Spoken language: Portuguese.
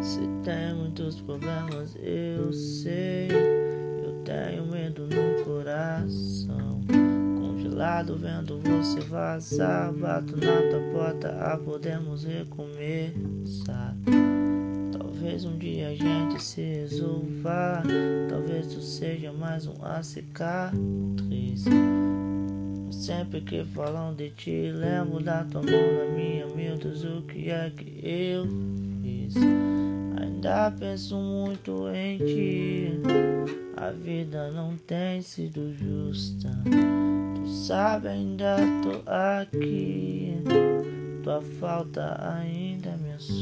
Se tem muitos problemas, eu sei. Eu tenho medo no coração. Congelado vendo você vazar. Bato na tua porta, ah, podemos recomeçar. Talvez um dia a gente se resolva. Talvez tu seja mais um a cicatriz. Sempre que falam de ti, lembro da tua mão na minha. Meu Deus, o que é que eu fiz? Ainda penso muito em ti. A vida não tem sido justa. Tu sabe, ainda tô aqui. Tua falta ainda me assusta.